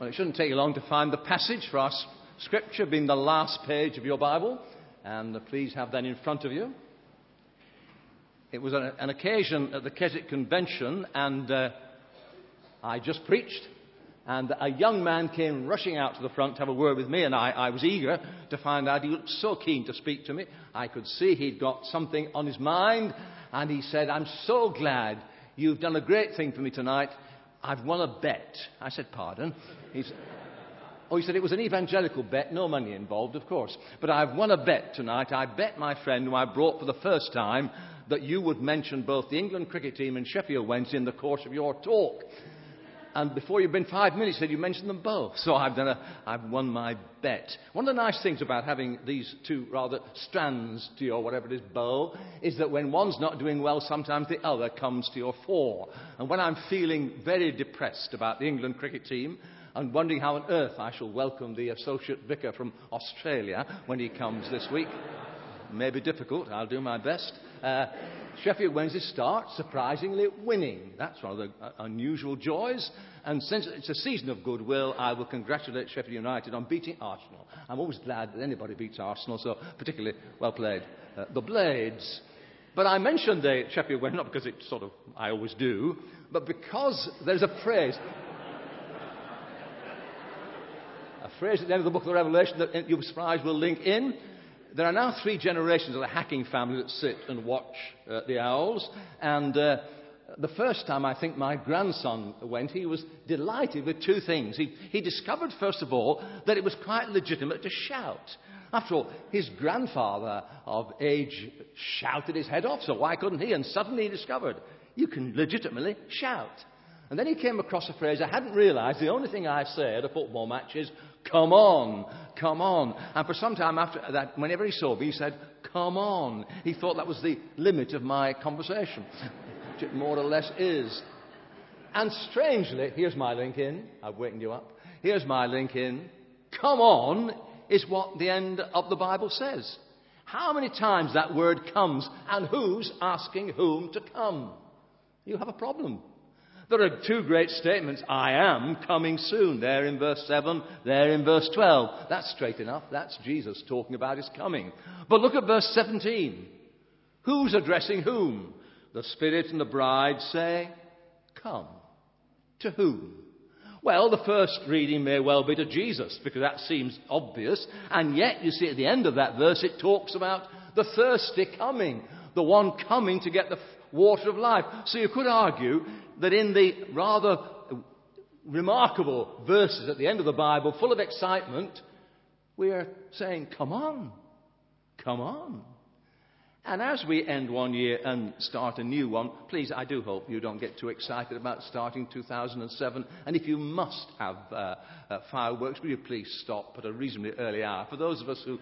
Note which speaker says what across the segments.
Speaker 1: Well, it shouldn't take you long to find the passage for our scripture, being the last page of your Bible, and please have that in front of you. It was an, an occasion at the Keswick Convention, and uh, I just preached, and a young man came rushing out to the front to have a word with me, and I, I was eager to find out. He looked so keen to speak to me. I could see he'd got something on his mind, and he said, I'm so glad you've done a great thing for me tonight. I've won a bet. I said, Pardon? Oh, he said it was an evangelical bet, no money involved, of course. But I've won a bet tonight. I bet my friend, who I brought for the first time, that you would mention both the England cricket team and Sheffield Wednesday in the course of your talk. And before you've been five minutes, said you mentioned them both. So I've, done a, I've won my bet. One of the nice things about having these two rather strands to your whatever it is bow is that when one's not doing well, sometimes the other comes to your fore. And when I'm feeling very depressed about the England cricket team, and wondering how on earth I shall welcome the associate vicar from Australia when he comes this week. May be difficult, I'll do my best. Uh, Sheffield Wednesday start surprisingly winning. That's one of the uh, unusual joys. And since it's a season of goodwill, I will congratulate Sheffield United on beating Arsenal. I'm always glad that anybody beats Arsenal, so particularly well played. Uh, the Blades. But I mentioned the Sheffield Wednesday, not because it's sort of, I always do, but because there's a phrase a phrase at the end of the book of the Revelation that you'll be surprised will link in. There are now three generations of the Hacking family that sit and watch uh, the owls. And uh, the first time I think my grandson went, he was delighted with two things. He, he discovered, first of all, that it was quite legitimate to shout. After all, his grandfather of age shouted his head off, so why couldn't he? And suddenly he discovered you can legitimately shout. And then he came across a phrase I hadn't realized. The only thing I say at a football match is, come on, come on. And for some time after that, whenever he saw me, he said, come on. He thought that was the limit of my conversation, which it more or less is. And strangely, here's my link in. I've wakened you up. Here's my link in. Come on is what the end of the Bible says. How many times that word comes and who's asking whom to come? You have a problem. There are two great statements I am coming soon. There in verse 7, there in verse 12. That's straight enough. That's Jesus talking about his coming. But look at verse 17. Who's addressing whom? The Spirit and the bride say, Come. To whom? Well, the first reading may well be to Jesus, because that seems obvious. And yet, you see, at the end of that verse, it talks about the thirsty coming, the one coming to get the water of life. So you could argue that in the rather remarkable verses at the end of the Bible, full of excitement, we are saying, Come on, come on. And as we end one year and start a new one, please, I do hope you don't get too excited about starting 2007. And if you must have uh, uh, fireworks, will you please stop at a reasonably early hour? For those of us who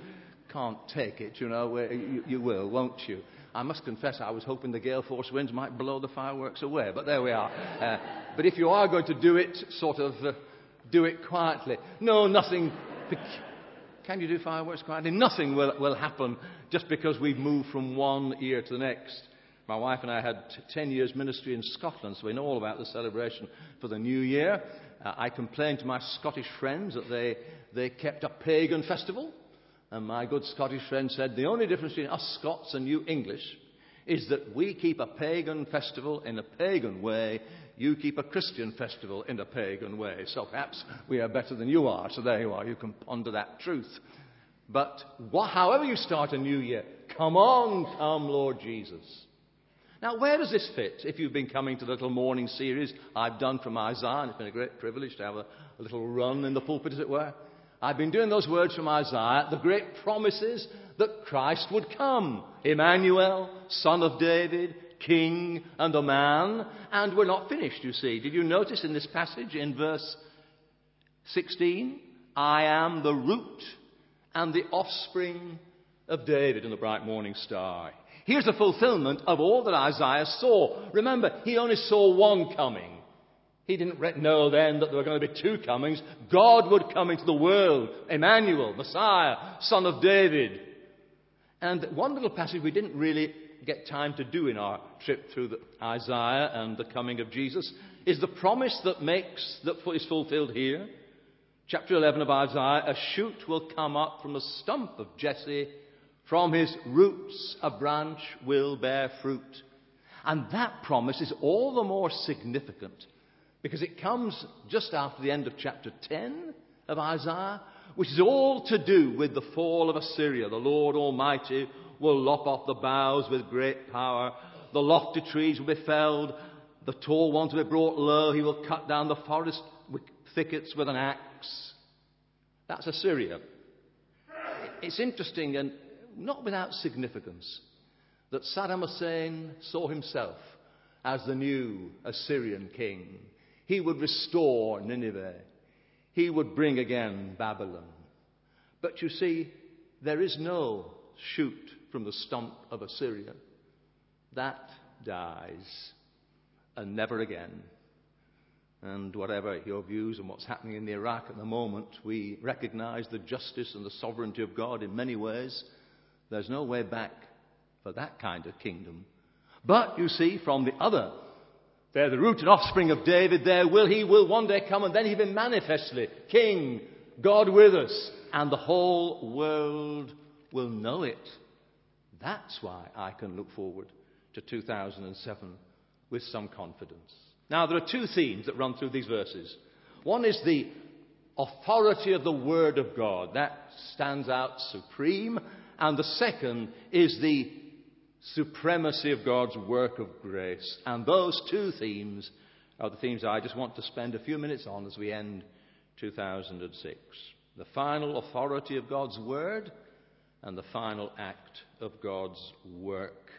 Speaker 1: can't take it, you know, you, you will, won't you? I must confess, I was hoping the gale force winds might blow the fireworks away, but there we are. Uh, but if you are going to do it, sort of uh, do it quietly. No, nothing. Can you do fireworks quietly? Nothing will, will happen just because we've moved from one year to the next. My wife and I had 10 years ministry in Scotland, so we know all about the celebration for the new year. Uh, I complained to my Scottish friends that they, they kept a pagan festival. And my good Scottish friend said, The only difference between us Scots and you English is that we keep a pagan festival in a pagan way, you keep a Christian festival in a pagan way. So perhaps we are better than you are. So there you are, you can ponder that truth. But however you start a new year, come on, come, Lord Jesus. Now, where does this fit? If you've been coming to the little morning series I've done from Isaiah, and it's been a great privilege to have a, a little run in the pulpit, as it were. I've been doing those words from Isaiah, the great promises that Christ would come. Emmanuel, son of David, king and a man. And we're not finished, you see. Did you notice in this passage in verse 16? I am the root and the offspring of David and the bright morning star. Here's the fulfillment of all that Isaiah saw. Remember, he only saw one coming. He didn't know then that there were going to be two comings. God would come into the world. Emmanuel, Messiah, son of David. And one little passage we didn't really get time to do in our trip through Isaiah and the coming of Jesus is the promise that makes, that is fulfilled here. Chapter 11 of Isaiah A shoot will come up from the stump of Jesse, from his roots a branch will bear fruit. And that promise is all the more significant because it comes just after the end of chapter 10 of Isaiah, which is all to do with the fall of Assyria. The Lord Almighty will lop off the boughs with great power. The lofty trees will be felled. The tall ones will be brought low. He will cut down the forest thickets with an axe. That's Assyria. It's interesting and not without significance that Saddam Hussein saw himself as the new Assyrian king. He would restore Nineveh. He would bring again Babylon. But you see, there is no shoot from the stump of Assyria. That dies, and never again. And whatever your views on what's happening in Iraq at the moment, we recognize the justice and the sovereignty of God in many ways. There's no way back for that kind of kingdom. But you see, from the other, they're the root and offspring of David, there will he will one day come, and then he'll be manifestly King, God with us, and the whole world will know it. That's why I can look forward to 2007 with some confidence. Now, there are two themes that run through these verses. One is the authority of the Word of God. That stands out supreme. And the second is the supremacy of God's work of grace. And those two themes are the themes I just want to spend a few minutes on as we end 2006. The final authority of God's Word and the final act of God's work.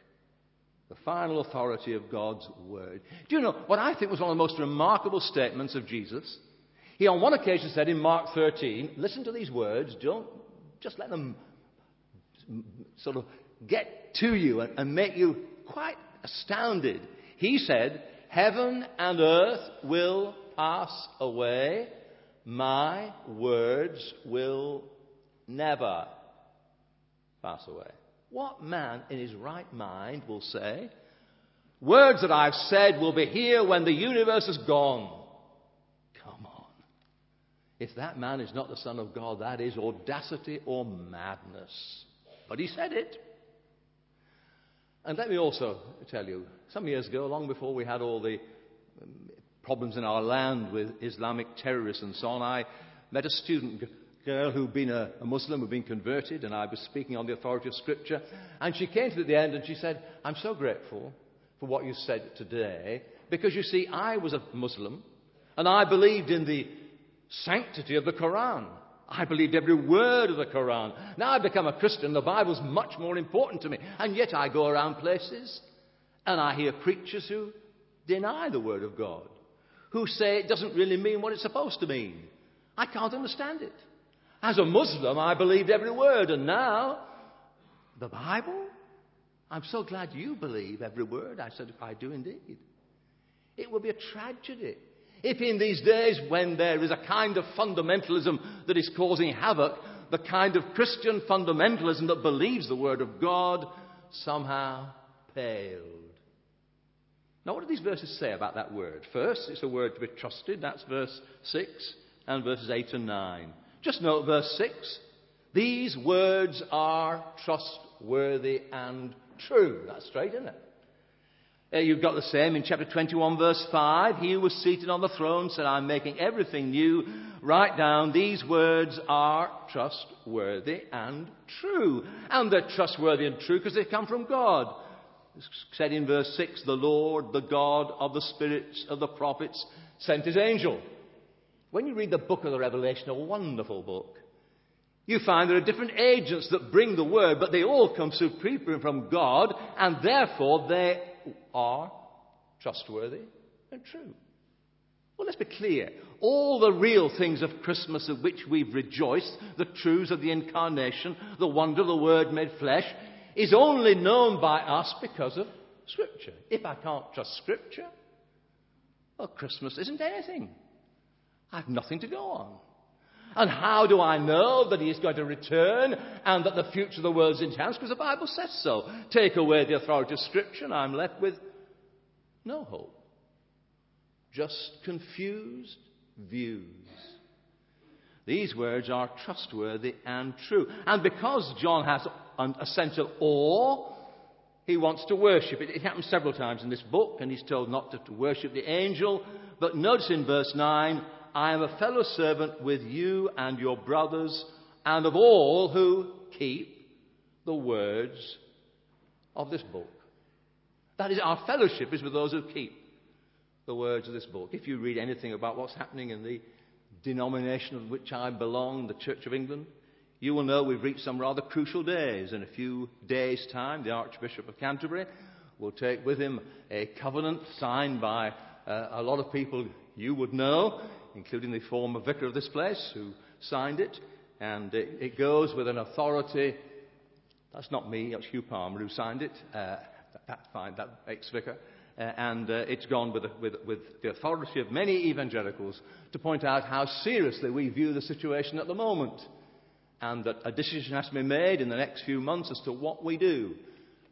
Speaker 1: The final authority of God's Word. Do you know what I think was one of the most remarkable statements of Jesus? He on one occasion said in Mark 13, listen to these words, don't just let them sort of get to you and, and make you quite astounded. He said, Heaven and earth will pass away, my words will never pass away. What man in his right mind will say, Words that I've said will be here when the universe is gone? Come on. If that man is not the Son of God, that is audacity or madness. But he said it. And let me also tell you, some years ago, long before we had all the um, problems in our land with Islamic terrorists and so on, I met a student girl who'd been a, a Muslim, who'd been converted, and I was speaking on the authority of Scripture. And she came to the end and she said, I'm so grateful for what you said today, because you see, I was a Muslim, and I believed in the sanctity of the Quran. I believed every word of the Quran. Now I've become a Christian, the Bible's much more important to me. And yet I go around places and I hear preachers who deny the Word of God, who say it doesn't really mean what it's supposed to mean. I can't understand it. As a Muslim, I believed every word, and now the Bible? I'm so glad you believe every word. I said, I do indeed. It would be a tragedy if in these days when there is a kind of fundamentalism that is causing havoc, the kind of Christian fundamentalism that believes the Word of God somehow paled. Now, what do these verses say about that word? First, it's a word to be trusted. That's verse 6 and verses 8 and 9. Just note verse 6. These words are trustworthy and true. That's straight, isn't it? Uh, you've got the same in chapter 21, verse 5. He who was seated on the throne said, I'm making everything new. Write down, these words are trustworthy and true. And they're trustworthy and true because they come from God. It's said in verse 6, the Lord, the God of the spirits of the prophets, sent his angel. When you read the book of the Revelation, a wonderful book, you find there are different agents that bring the word, but they all come supreme from God, and therefore they are trustworthy and true. Well, let's be clear. All the real things of Christmas of which we've rejoiced, the truths of the incarnation, the wonder of the Word made flesh, is only known by us because of Scripture. If I can't trust Scripture, well, Christmas isn't anything. I have nothing to go on. And how do I know that he is going to return and that the future of the world is in hands? Because the Bible says so. Take away the authority of Scripture, and I'm left with no hope. Just confused views. These words are trustworthy and true. And because John has an essential awe, he wants to worship it. It happens several times in this book, and he's told not to worship the angel. But notice in verse 9, I am a fellow servant with you and your brothers, and of all who keep the words of this book. That is, our fellowship is with those who keep the words of this book. If you read anything about what's happening in the denomination of which I belong, the Church of England, you will know we've reached some rather crucial days. In a few days' time, the Archbishop of Canterbury will take with him a covenant signed by uh, a lot of people you would know, including the former vicar of this place who signed it. And it, it goes with an authority. That's not me, that's Hugh Palmer who signed it. Uh, that, fine, that ex vicar. Uh, and uh, it's gone with, with, with the authority of many evangelicals to point out how seriously we view the situation at the moment. And that a decision has to be made in the next few months as to what we do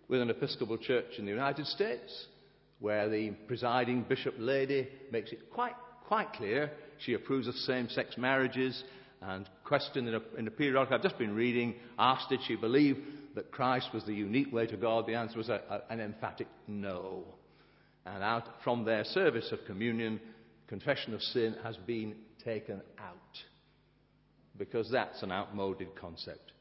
Speaker 1: with an Episcopal church in the United States, where the presiding bishop lady makes it quite, quite clear she approves of same sex marriages and questioned in a, in a periodical I've just been reading, asked did she believe that Christ was the unique way to God, the answer was a, a, an emphatic no. And out from their service of communion, confession of sin has been taken out. Because that's an outmoded concept.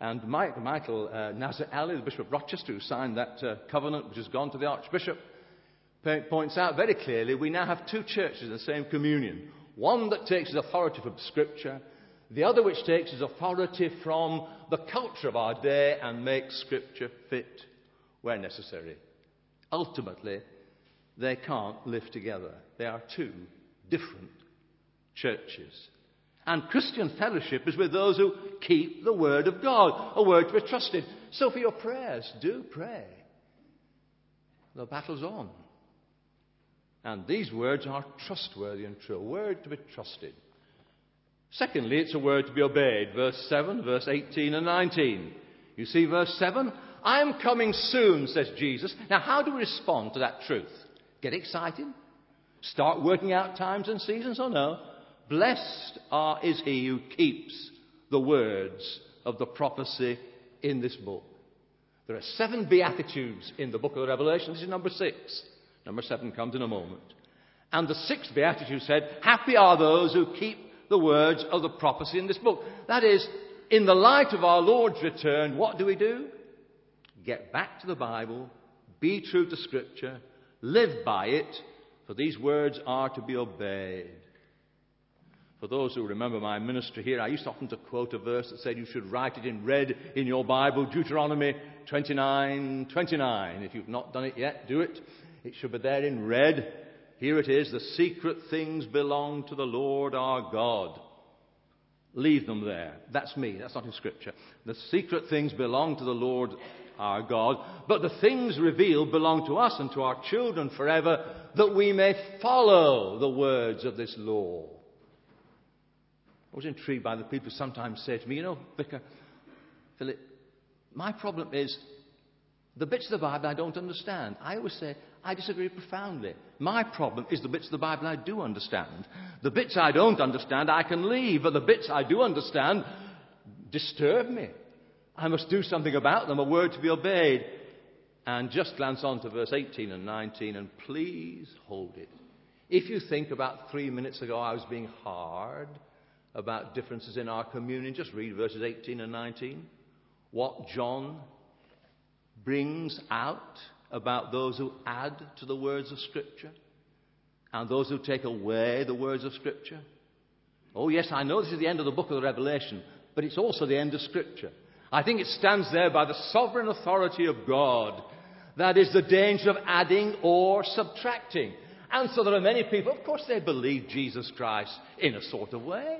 Speaker 1: And Mike, Michael uh, Nazir Ali, the Bishop of Rochester, who signed that uh, covenant, which has gone to the Archbishop, points out very clearly we now have two churches in the same communion. One that takes its authority from Scripture, the other which takes its authority from the culture of our day and makes Scripture fit where necessary. Ultimately, they can't live together. They are two different churches. And Christian fellowship is with those who keep the Word of God, a word to be trusted. So for your prayers, do pray. The battle's on. And these words are trustworthy and true, a word to be trusted. Secondly, it's a word to be obeyed. Verse 7, verse 18 and 19. You see verse 7? I am coming soon, says Jesus. Now, how do we respond to that truth? Get excited? Start working out times and seasons or no? Blessed are, is he who keeps the words of the prophecy in this book. There are seven Beatitudes in the book of Revelation. This is number six. Number seven comes in a moment. And the sixth Beatitude said, Happy are those who keep the words of the prophecy in this book. That is, in the light of our Lord's return, what do we do? Get back to the Bible, be true to Scripture, Live by it, for these words are to be obeyed. For those who remember my ministry here, I used often to quote a verse that said you should write it in red in your Bible, Deuteronomy 29 29. If you've not done it yet, do it. It should be there in red. Here it is the secret things belong to the Lord our God. Leave them there. That's me. That's not in Scripture. The secret things belong to the Lord our God, but the things revealed belong to us and to our children forever, that we may follow the words of this law. I was intrigued by the people who sometimes say to me, you know, Vicar, Philip, my problem is the bits of the Bible I don't understand. I always say, I disagree profoundly. My problem is the bits of the Bible I do understand. The bits I don't understand I can leave, but the bits I do understand disturb me. I must do something about them, a word to be obeyed. And just glance on to verse 18 and 19 and please hold it. If you think about three minutes ago I was being hard about differences in our communion, just read verses 18 and 19. What John brings out about those who add to the words of Scripture and those who take away the words of Scripture. Oh, yes, I know this is the end of the book of the Revelation, but it's also the end of Scripture. I think it stands there by the sovereign authority of God. That is the danger of adding or subtracting. And so there are many people, of course, they believe Jesus Christ in a sort of way.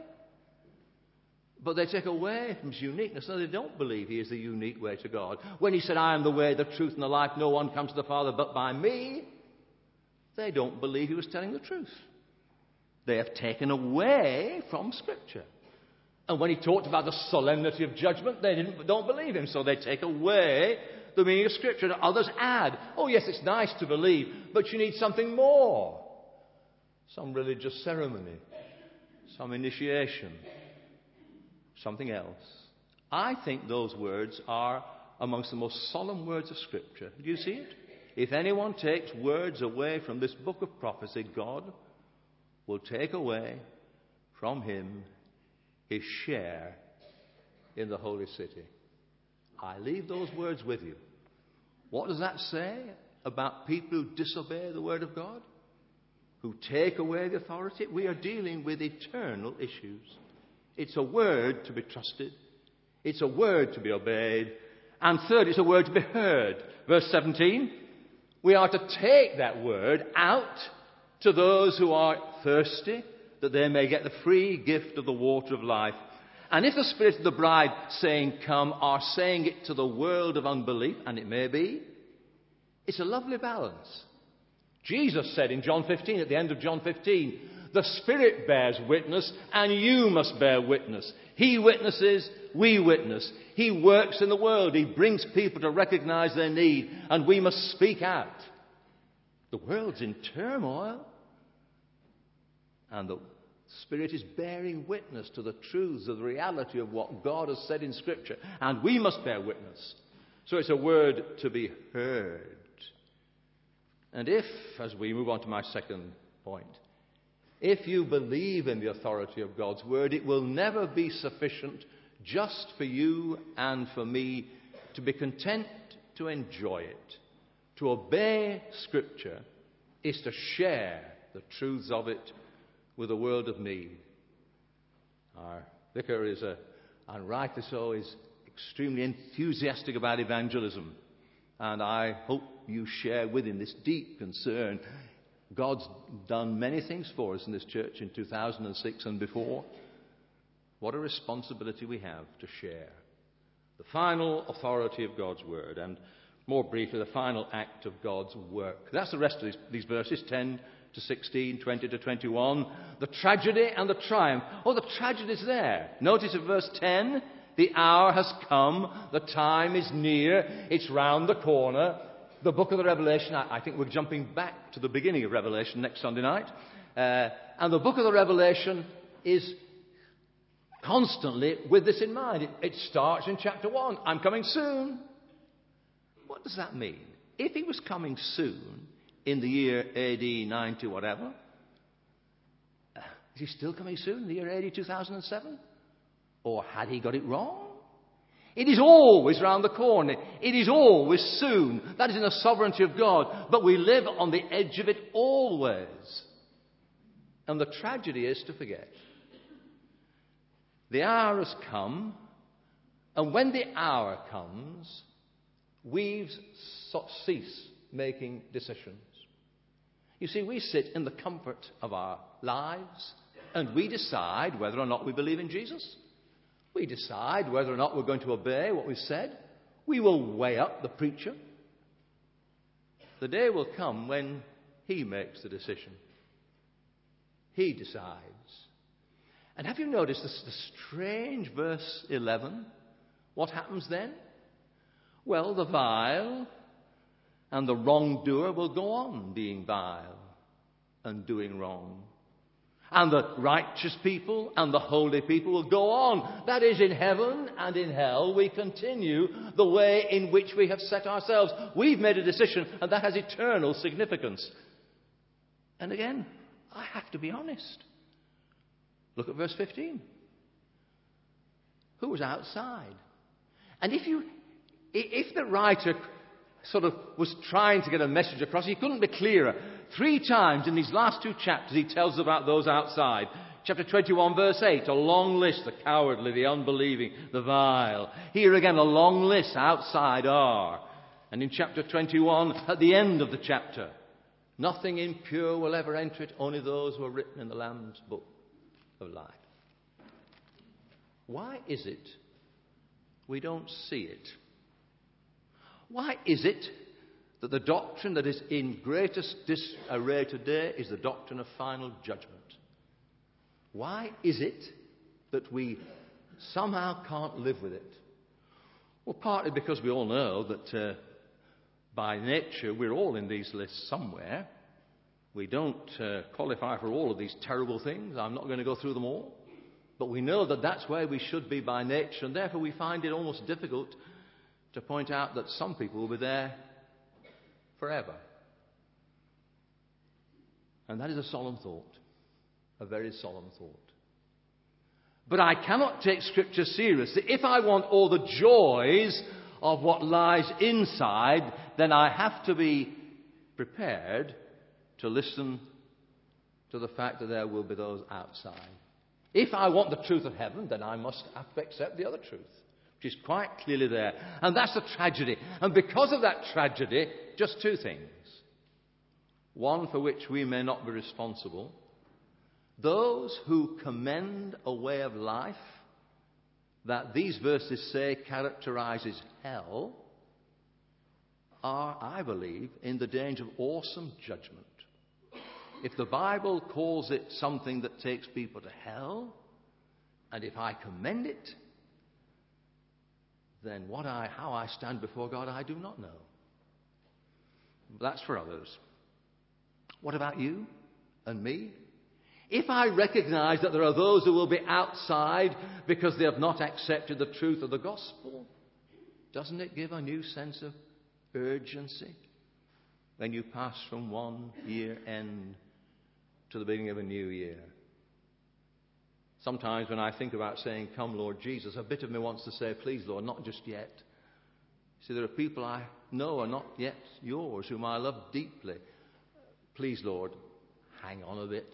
Speaker 1: But they take away from his uniqueness. No, they don't believe he is the unique way to God. When he said, I am the way, the truth, and the life, no one comes to the Father but by me, they don't believe he was telling the truth. They have taken away from Scripture. And when he talked about the solemnity of judgment, they don't believe him, so they take away the meaning of Scripture. And others add, oh, yes, it's nice to believe, but you need something more. Some religious ceremony, some initiation, something else. I think those words are amongst the most solemn words of Scripture. Do you see it? If anyone takes words away from this book of prophecy, God will take away from him his share in the holy city. I leave those words with you. What does that say about people who disobey the word of God? Who take away the authority? We are dealing with eternal issues. It's a word to be trusted. It's a word to be obeyed. And third, it's a word to be heard. Verse 17. We are to take that word out to those who are thirsty, that they may get the free gift of the water of life. And if the Spirit of the bride saying, Come, are saying it to the world of unbelief, and it may be, it's a lovely balance. Jesus said in John 15, at the end of John 15, the Spirit bears witness, and you must bear witness. He witnesses, we witness. He works in the world. He brings people to recognize their need, and we must speak out. The world's in turmoil, and the Spirit is bearing witness to the truths of the reality of what God has said in Scripture, and we must bear witness. So it's a word to be heard. And if, as we move on to my second point, if you believe in the authority of God's word, it will never be sufficient just for you and for me to be content to enjoy it. To obey Scripture is to share the truths of it with a world of need. Our vicar is, a, and rightly so, is extremely enthusiastic about evangelism. And I hope you share with him this deep concern. God's done many things for us in this church in 2006 and before. What a responsibility we have to share the final authority of God's word and, more briefly, the final act of God's work. That's the rest of these, these verses 10 to 16, 20 to 21. The tragedy and the triumph. Oh, the tragedy is there. Notice at verse 10 the hour has come, the time is near, it's round the corner. The book of the Revelation, I, I think we're jumping back to the beginning of Revelation next Sunday night. Uh, and the book of the Revelation is constantly with this in mind. It, it starts in chapter 1 I'm coming soon. What does that mean? If he was coming soon, in the year AD 90, whatever. Uh, is he still coming soon in the year AD 2007? Or had he got it wrong? It is always round the corner. It is always soon. That is in the sovereignty of God. But we live on the edge of it always. And the tragedy is to forget. The hour has come, and when the hour comes, we cease making decisions. You see, we sit in the comfort of our lives and we decide whether or not we believe in Jesus. We decide whether or not we're going to obey what we've said. We will weigh up the preacher. The day will come when he makes the decision. He decides. And have you noticed this, the strange verse 11? What happens then? Well, the vile and the wrongdoer will go on being vile and doing wrong. And the righteous people and the holy people will go on. That is, in heaven and in hell, we continue the way in which we have set ourselves. We've made a decision, and that has eternal significance. And again, I have to be honest. Look at verse 15. Who was outside? And if you, if the writer sort of was trying to get a message across. He couldn't be clearer. Three times in these last two chapters, he tells about those outside. Chapter 21, verse 8, a long list the cowardly, the unbelieving, the vile. Here again, a long list outside are. And in chapter 21, at the end of the chapter, nothing impure will ever enter it, only those who are written in the Lamb's book of life. Why is it we don't see it? Why is it that the doctrine that is in greatest disarray today is the doctrine of final judgment? Why is it that we somehow can't live with it? Well, partly because we all know that uh, by nature we're all in these lists somewhere. We don't uh, qualify for all of these terrible things. I'm not going to go through them all. But we know that that's where we should be by nature, and therefore we find it almost difficult to point out that some people will be there forever. And that is a solemn thought, a very solemn thought. But I cannot take Scripture seriously. If I want all the joys of what lies inside, then I have to be prepared to listen to the fact that there will be those outside. If I want the truth of heaven, then I must have to accept the other truth, which is quite clearly there. And that's a tragedy. And because of that tragedy, just two things. One for which we may not be responsible. Those who commend a way of life that these verses say characterizes hell are, I believe, in the danger of awesome judgment. If the Bible calls it something that takes people to hell, and if I commend it, then what I, how I stand before God, I do not know. That's for others. What about you and me? If I recognize that there are those who will be outside because they have not accepted the truth of the gospel, doesn't it give a new sense of urgency when you pass from one year end to the beginning of a new year? Sometimes when I think about saying, Come, Lord Jesus, a bit of me wants to say, Please, Lord, not just yet. See, there are people I know are not yet yours, whom I love deeply. Please, Lord, hang on a bit.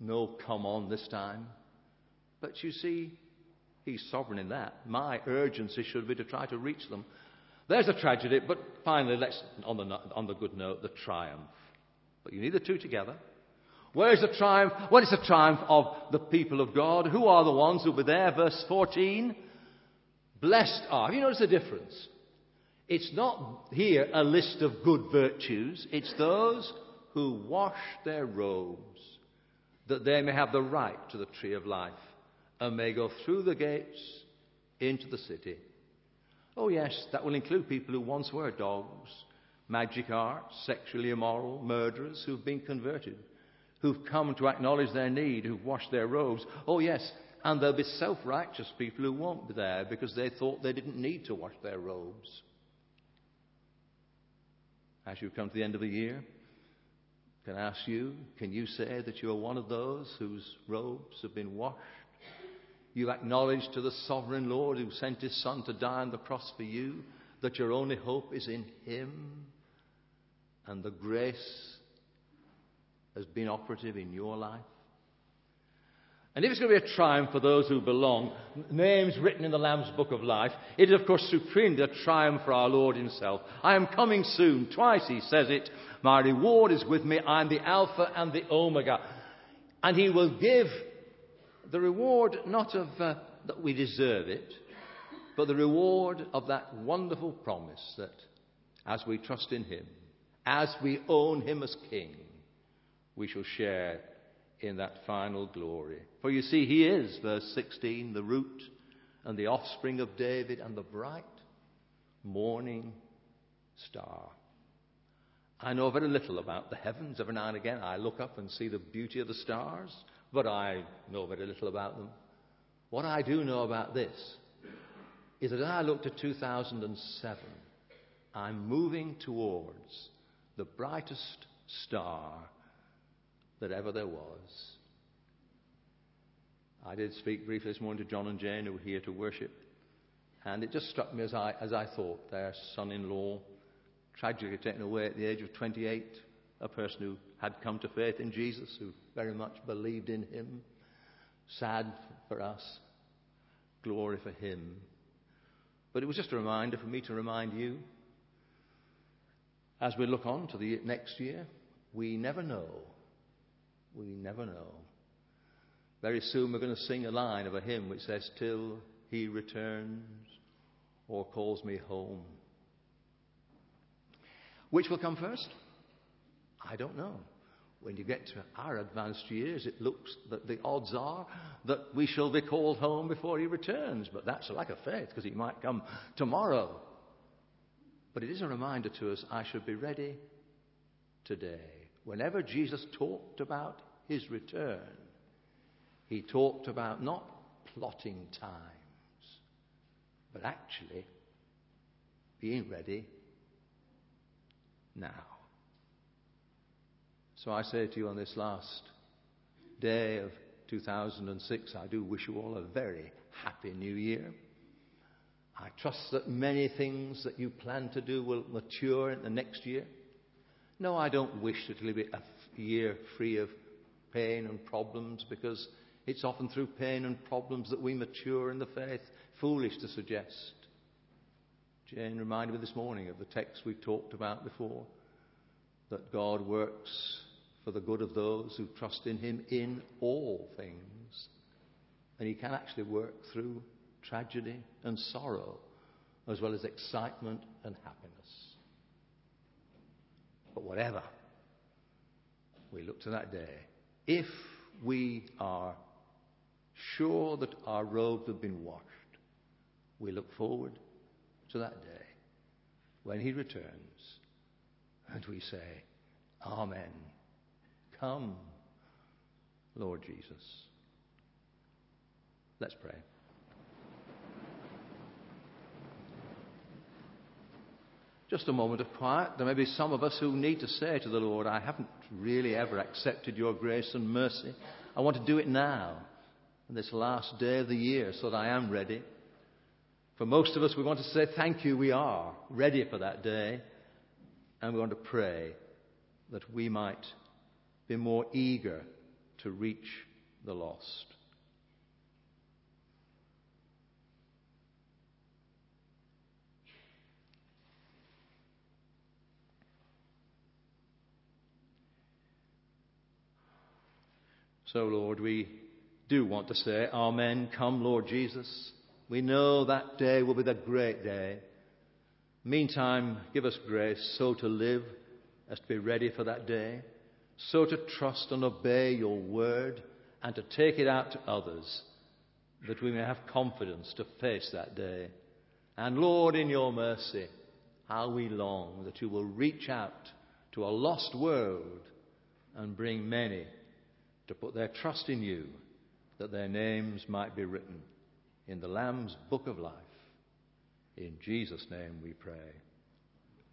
Speaker 1: No, come on this time. But you see, He's sovereign in that. My urgency should be to try to reach them. There's a tragedy, but finally, let's, on the, on the good note, the triumph. But you need the two together. Where's the triumph? Well, it's the triumph of the people of God. Who are the ones who'll be there? Verse 14. Blessed are. Have you noticed the difference? It's not here a list of good virtues. It's those who wash their robes that they may have the right to the tree of life and may go through the gates into the city. Oh, yes, that will include people who once were dogs, magic arts, sexually immoral, murderers who've been converted, who've come to acknowledge their need, who've washed their robes. Oh, yes, and there'll be self righteous people who won't be there because they thought they didn't need to wash their robes. As you come to the end of the year, can I ask you, can you say that you are one of those whose robes have been washed? You acknowledge to the sovereign Lord who sent his Son to die on the cross for you that your only hope is in him and the grace has been operative in your life? And if it's going to be a triumph for those who belong, names written in the Lamb's Book of Life, it is, of course, supremely a triumph for our Lord Himself. I am coming soon. Twice He says it. My reward is with me. I am the Alpha and the Omega. And He will give the reward not of uh, that we deserve it, but the reward of that wonderful promise that as we trust in Him, as we own Him as King, we shall share in that final glory. For you see, he is, verse 16, the root and the offspring of David and the bright morning star. I know very little about the heavens. Every now and again I look up and see the beauty of the stars, but I know very little about them. What I do know about this is that I look to 2007, I'm moving towards the brightest star that ever there was. I did speak briefly this morning to John and Jane, who were here to worship, and it just struck me as I, as I thought their son in law, tragically taken away at the age of 28, a person who had come to faith in Jesus, who very much believed in him. Sad for us, glory for him. But it was just a reminder for me to remind you as we look on to the next year, we never know we never know. Very soon we're going to sing a line of a hymn which says, Till he returns or calls me home. Which will come first? I don't know. When you get to our advanced years, it looks that the odds are that we shall be called home before he returns. But that's a lack of faith because he might come tomorrow. But it is a reminder to us I should be ready today. Whenever Jesus talked about his return, he talked about not plotting times, but actually being ready now. So I say to you on this last day of 2006, I do wish you all a very happy new year. I trust that many things that you plan to do will mature in the next year. No, I don't wish it to be a year free of pain and problems because it's often through pain and problems that we mature in the faith. Foolish to suggest. Jane reminded me this morning of the text we talked about before that God works for the good of those who trust in Him in all things. And He can actually work through tragedy and sorrow, as well as excitement and happiness. But whatever, we look to that day. If we are sure that our robes have been washed, we look forward to that day when He returns and we say, Amen. Come, Lord Jesus. Let's pray. Just a moment of quiet. There may be some of us who need to say to the Lord, I haven't really ever accepted your grace and mercy. I want to do it now, on this last day of the year, so that I am ready. For most of us, we want to say, Thank you, we are ready for that day. And we want to pray that we might be more eager to reach the lost. So, Lord, we do want to say, Amen. Come, Lord Jesus. We know that day will be the great day. Meantime, give us grace so to live as to be ready for that day so to trust and obey your word and to take it out to others that we may have confidence to face that day. And Lord, in your mercy, how we long that you will reach out to a lost world and bring many to put their trust in you, that their names might be written in the Lamb's book of life. In Jesus' name we pray.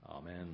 Speaker 1: Amen.